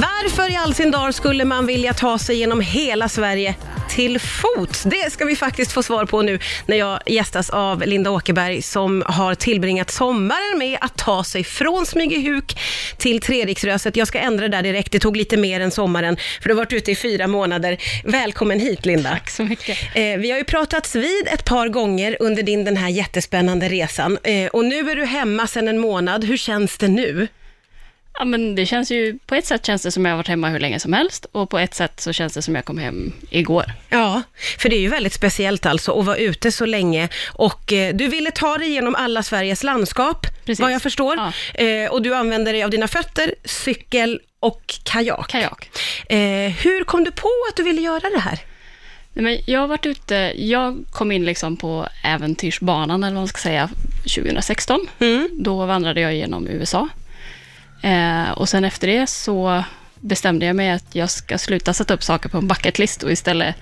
Varför i all sin dar skulle man vilja ta sig genom hela Sverige till fots? Det ska vi faktiskt få svar på nu när jag gästas av Linda Åkerberg som har tillbringat sommaren med att ta sig från Smygehuk till Treriksröset. Jag ska ändra det där direkt, det tog lite mer än sommaren för du har varit ute i fyra månader. Välkommen hit Linda. Tack så mycket. Eh, vi har ju pratats vid ett par gånger under din den här jättespännande resan eh, och nu är du hemma sedan en månad. Hur känns det nu? Ja, men det känns ju, på ett sätt känns det som jag har varit hemma hur länge som helst och på ett sätt så känns det som jag kom hem igår. Ja, för det är ju väldigt speciellt alltså att vara ute så länge och eh, du ville ta dig igenom alla Sveriges landskap, Precis. vad jag förstår. Ja. Eh, och du använder dig av dina fötter, cykel och kajak. Kajak. Eh, hur kom du på att du ville göra det här? Nej, men jag har varit ute, jag kom in liksom på äventyrsbanan, eller vad man ska säga, 2016. Mm. Då vandrade jag genom USA. Eh, och sen efter det så bestämde jag mig att jag ska sluta sätta upp saker på en bucketlist och istället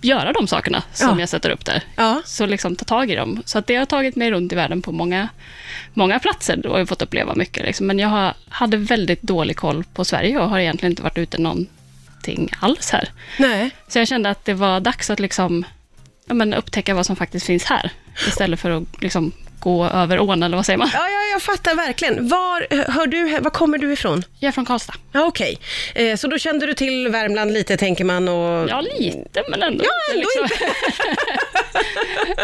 göra de sakerna som Ja. jag sätter upp där. Ja. Så liksom ta tag i dem. Så att det har tagit mig runt i världen på många, många platser och jag fått uppleva mycket. Liksom. Men jag har, hade väldigt dålig koll på Sverige och har egentligen inte varit ute någonting alls här. Nej. Så jag kände att det var dags att liksom, ja, men upptäcka vad som faktiskt finns här. Istället för att liksom gå över ån, eller vad säger man? Ja, ja, jag fattar verkligen. Var, hör du, var kommer du ifrån? Jag är från Karlstad. Ja, okej. Eh, så då kände du till Värmland lite, tänker man? Och... Ja, lite, men ändå Ja, inte. ändå Liksom.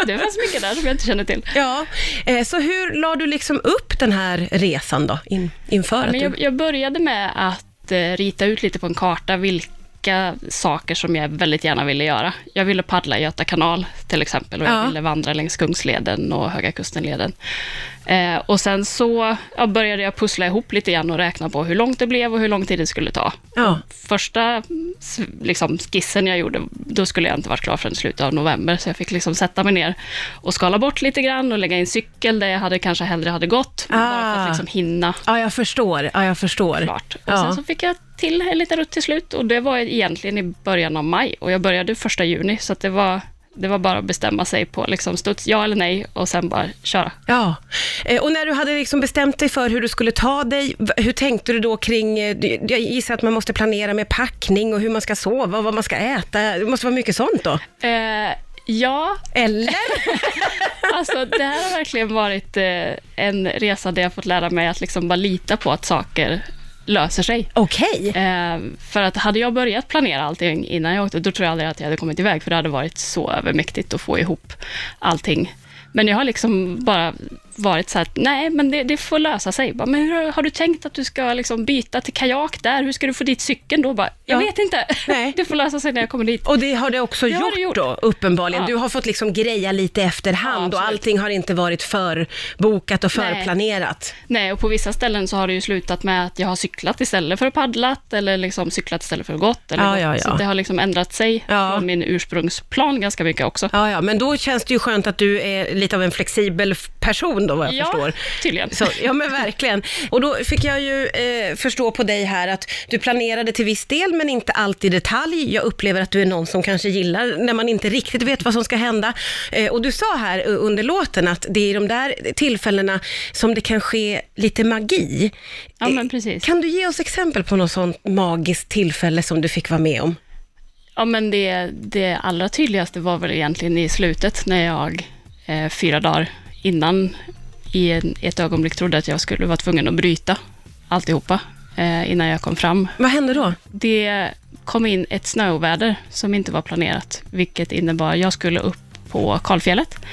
det fanns mycket där som jag inte kände till. Ja, eh, så hur la du liksom upp den här resan då, in, inför Ja, att men du... jag, jag började med att eh, rita ut lite på en karta vilka saker som jag väldigt gärna ville göra. Jag ville paddla Göta kanal till exempel och Ja. jag ville vandra längs Kungsleden och Höga Kustenleden. Eh, och sen så ja, började jag pussla ihop lite grann och räkna på hur långt det blev och hur lång tid det skulle ta. Ja. Första liksom, skissen jag gjorde, då skulle jag inte varit klar förrän slutet av november, så jag fick liksom sätta mig ner och skala bort lite grann och lägga in cykel där jag hade, kanske hellre hade gått, bara för Ah. att liksom hinna ja, jag förstår. Ja, jag förstår. klart. Och sen så fick jag till en liten rutt till slut och det var egentligen i början av maj och jag började första juni, så det var det var bara att bestämma sig på liksom studs, ja eller nej, och sen bara köra. Ja, Eh, och när du hade liksom bestämt dig för hur du skulle ta dig, hur tänkte du då kring, eh, jag gissar att man måste planera med packning och hur man ska sova och vad man ska äta. Det måste vara mycket sånt då? Eh, ja, Eller? alltså det här har verkligen varit eh, en resa där jag fått lära mig att liksom bara lita på att saker löser sig. Okej. Eh, för att hade jag börjat planera allting innan jag åkte, då tror jag aldrig att jag hade kommit iväg, för det hade varit så övermäktigt att få ihop allting. Men jag har liksom bara varit så här, att, nej, men det, det får lösa sig. Bara, men hur har, har du tänkt att du ska liksom byta till kajak där? Hur ska du få dit cykeln då? Bara, jag Ja. vet inte. Nej. Det får lösa sig när jag kommer dit. Och det har det också Det har gjort, det gjort. då, uppenbarligen. Ja. Du har fått liksom greja lite efterhand Ja, och allting har inte varit förbokat och Nej. förplanerat. Nej, och på vissa ställen så har det ju slutat med att jag har cyklat istället för att paddlat, eller liksom cyklat istället för att gått. Eller Ja. Så det har liksom ändrat sig från min ursprungsplan ganska mycket också. Ja, ja, men då känns det ju skönt att du är lite av en flexibel f- person då, vad jag Ja, förstår. tydligen. Så, ja, men verkligen. Och då fick jag ju eh, förstå på dig här att du planerade till viss del, men inte alltid i detalj. Jag upplever att du är någon som kanske gillar när man inte riktigt vet vad som ska hända. Eh, och du sa här eh, under låten att det är i de där tillfällena som det kan ske lite magi. Ja, men precis. Kan du ge oss exempel på något sånt magiskt tillfälle som du fick vara med om? Ja, men det, det allra tydligaste var väl egentligen i slutet, när jag eh, fyra dagar innan i en, ett ögonblick trodde att jag skulle vara tvungen att bryta alltihopa eh, innan jag kom fram. Vad hände då? Det kom in ett snöoväder som inte var planerat, vilket innebar att jag skulle upp på kalfjället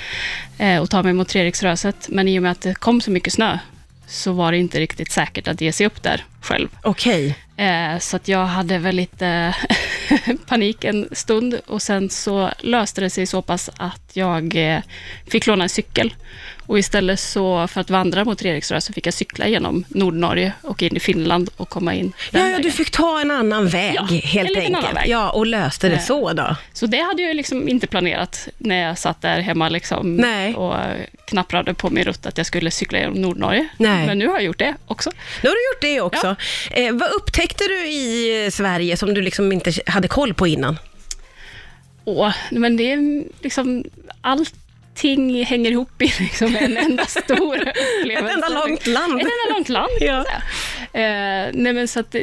eh, och ta mig mot Treriksröset, men i och med att det kom så mycket snö så var det inte riktigt säkert att ge sig upp där själv. Okej. Eh, så att jag hade väl lite panik en stund och sen så löste det sig så pass att jag eh, fick låna en cykel. Och istället så för att vandra mot Eriksrö så fick jag cykla genom Nordnorge och in i Finland och komma in Ja, ja, du fick ta en annan väg Ja, helt en enkelt. väg. Ja, och löste det Eh, så då. Så det hade jag liksom inte planerat när jag satt där hemma liksom Nej. och knapprade på min rutt att jag skulle cykla genom Nordnorge. Nej. Men nu har jag gjort det också. Nu har du gjort det också. Eh, vad upptäckte du i Sverige som du liksom inte hade koll på innan? Åh, men det är liksom allting hänger ihop i liksom en enda stor upplevelse. Ett enda långt land. Ett enda långt land, Ja. Eh, nej men så att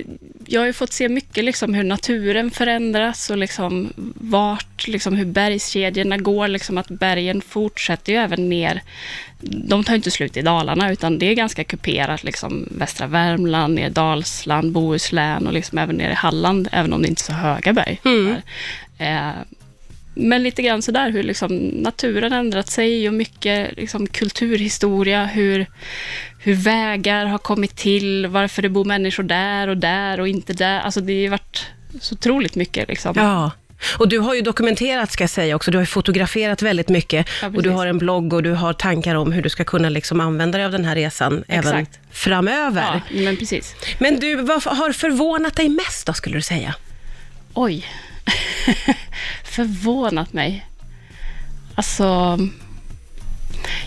jag har ju fått se mycket liksom hur naturen förändras och liksom vart, liksom hur bergskedjorna går, liksom att bergen fortsätter ju även ner. De tar inte slut i Dalarna, utan det är ganska kuperat, liksom västra Värmland, ner Dalsland, Bohuslän och liksom även ner i Halland, även om det inte är så höga berg. Mm. Eh, men lite grann sådär hur liksom naturen ändrat sig och mycket liksom kulturhistoria, hur, hur vägar har kommit till, varför det bor människor där och där och inte där. Alltså det har varit så otroligt mycket. Liksom. Ja. Och du har ju dokumenterat, ska jag säga också, du har ju fotograferat väldigt mycket. Ja, och du har en blogg och du har tankar om hur du ska kunna liksom använda dig av den här resan även Exakt. framöver. Ja, men precis. Men du, vad har förvånat dig mest då, skulle du säga? Oj. Förvånat mig. Alltså...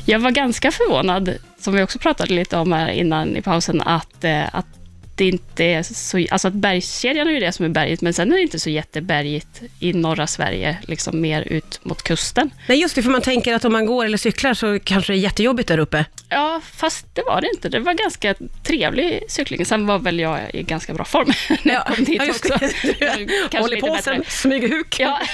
Jag var ganska förvånad, som vi också pratade lite om här innan i pausen, att, eh, att det inte är så... Alltså att bergskedjan är ju det som är berget, men sen är det inte så jättebergigt i norra Sverige, liksom mer ut mot kusten. Nej, just det, för man tänker att om man går eller cyklar så kanske det är jättejobbigt där uppe. Ja, fast det var det inte. Det var ganska trevlig cykling. Sen var väl jag i ganska bra form när jag kom dit ja, just också. Håll i påsen, smyger huk. Ja,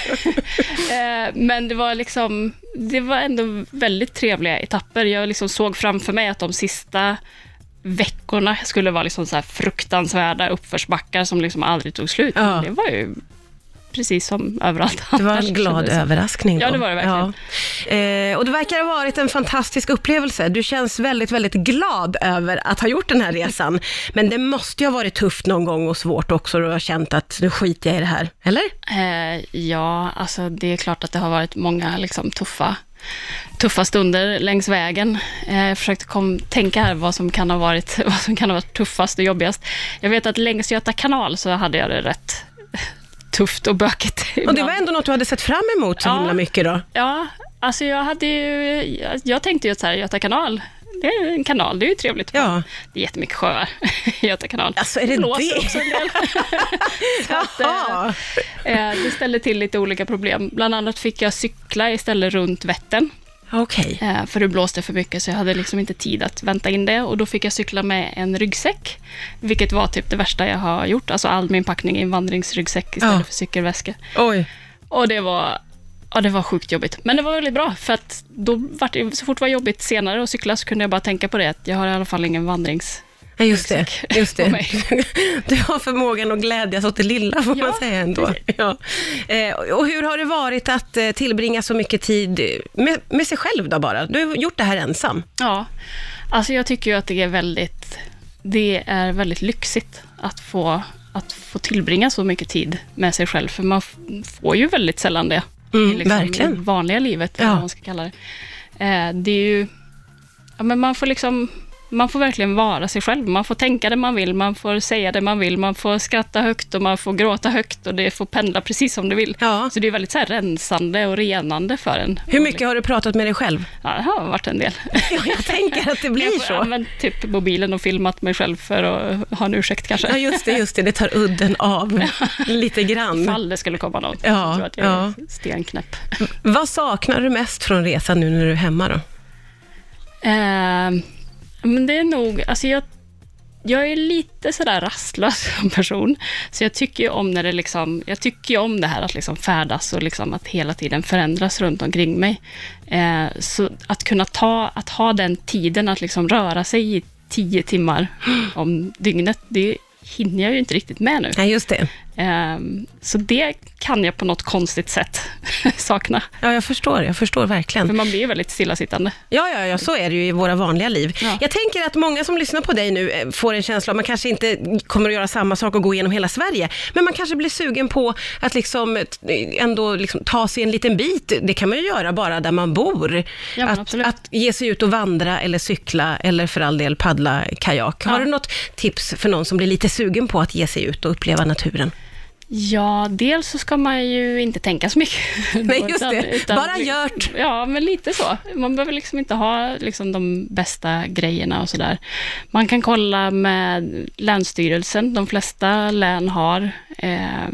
Eh, men det var liksom, det var ändå väldigt trevliga etapper. Jag liksom såg framför mig att de sista veckorna skulle vara liksom så fruktansvärda uppförsbackar som liksom aldrig tog slut. Ja. Det var ju precis som överallt Det var en glad överraskning. Då. Ja, det var det verkligen. Ja. Eh, och det verkar ha varit en fantastisk upplevelse. Du känns väldigt, väldigt glad över att ha gjort den här resan. Men det måste ju ha varit tufft någon gång och svårt också och du har känt att nu skiter jag i det här, eller? Eh, ja, alltså det är klart att det har varit många liksom, tuffa, tuffa stunder längs vägen. Eh, jag försökte kom, tänka här vad som, kan ha varit, vad som kan ha varit tuffast och jobbigast. Jag vet att längs Göta kanal så hade jag det rätt tufft och bökigt. Och det var ändå något du hade sett fram emot så Ja. himla mycket då. Ja, alltså jag hade ju, jag, tänkte ju att så här, Göta kanal, det är en kanal, det är ju trevligt. Ja. Det är jättemycket sjöar i Göta kanal. Alltså, är det blåser det? också en del. Att, eh. Eh, Det ställde till lite olika problem. Bland annat fick jag cykla istället runt Vättern, Okej. eh, för det blåste för mycket, så jag hade liksom inte tid att vänta in det. Och då fick jag cykla med en ryggsäck, vilket var typ det värsta jag har gjort. Alltså all min packning i en vandringsryggsäck istället Ja. för cykelväska. Oj. Och det var, ja, det var sjukt jobbigt. Men det var väldigt bra, för att då vart det, så fort det var jobbigt senare att cykla, så kunde jag bara tänka på det, att jag har i alla fall ingen vandrings... Ja, just det. Just det. Du har förmågan att glädjas åt det lilla, får man Ja, säga ändå. Ja. Eh, och hur har det varit att eh, tillbringa så mycket tid med, med sig själv då bara? Du har gjort det här ensam. Ja, alltså jag tycker ju att det är väldigt, det är väldigt lyxigt att få, att få tillbringa så mycket tid med sig själv, för man får ju väldigt sällan det Mm, i, liksom, i vanliga livet, Ja. vad man ska kalla det. Eh, det är ju, ja men man får liksom, man får verkligen vara sig själv. Man får tänka det man vill, man får säga det man vill, man får skratta högt och man får gråta högt och det får pendla precis som du vill. Ja. Så det är väldigt så rensande och renande för en. Hur mycket har du pratat med dig själv? Ja, det har varit en del. Ja, jag tänker att det Jag blir så. använt typ mobilen och filmat mig själv för att ha en ursäkt kanske. Ja, just det, just det. Det tar udden av lite grann. Ifall det skulle komma något. Ja, jag tror att jag ja. är stenknäpp. Vad saknar du mest från resan nu när du är hemma då? Eh, men det är nog, alltså jag, jag är lite sådär rastlös som person, så jag tycker ju om när det liksom, jag tycker ju om det här att liksom färdas och liksom att hela tiden förändras runt omkring mig. Eh, så att kunna ta, att ha den tiden att liksom röra sig i tio timmar om dygnet, det hinner jag ju inte riktigt med nu. Nej, just det. Ehm, Så det kan jag på något konstigt sätt sakna. Ja, jag förstår. Jag förstår verkligen. För man blir ju väldigt stillasittande. Ja, ja, ja, så är det ju i våra vanliga liv. Ja. Jag tänker att många som lyssnar på dig nu eh, får en känsla av, man kanske inte kommer att göra samma sak och gå igenom hela Sverige, men man kanske blir sugen på att liksom eh, ändå liksom ta sig en liten bit. Det kan man ju göra bara där man bor. Ja, att, att ge sig ut och vandra eller cykla eller för all del paddla kajak. Har Ja. du något tips för någon som blir lite sugen på att ge sig ut och uppleva naturen? Ja, dels så ska man ju inte tänka så mycket. Nej, just Utan- det. utan- Bara gjort. Ja, men lite så. Man behöver liksom inte ha liksom de bästa grejerna och sådär. Man kan kolla med Länsstyrelsen. De flesta län har eh,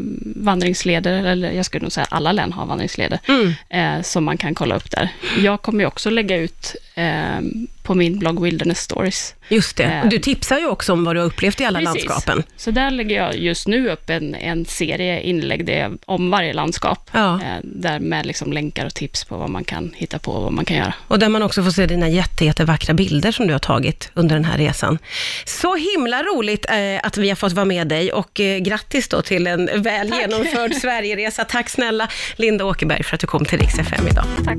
vandringsleder, eller jag skulle nog säga alla län har vandringsleder, Mm. eh, som man kan kolla upp där. Jag kommer ju också lägga ut eh, på min blogg Wilderness Stories. Just det. Eh. Du tipsar ju också om vad du har upplevt i alla Precis. landskapen. Så där lägger jag just nu upp en, en serie inlägg är om varje landskap, Ja. eh, där med liksom länkar och tips på vad man kan hitta på och vad man kan göra. Och där man också får se dina jätte, jättevackra bilder som du har tagit under den här resan. Så himla roligt eh, att vi har fått vara med dig och grattis då till en väl genomförd Sverigeresa. Tack snälla Linda Åkerberg för att du kom till Rix FM idag. Tack.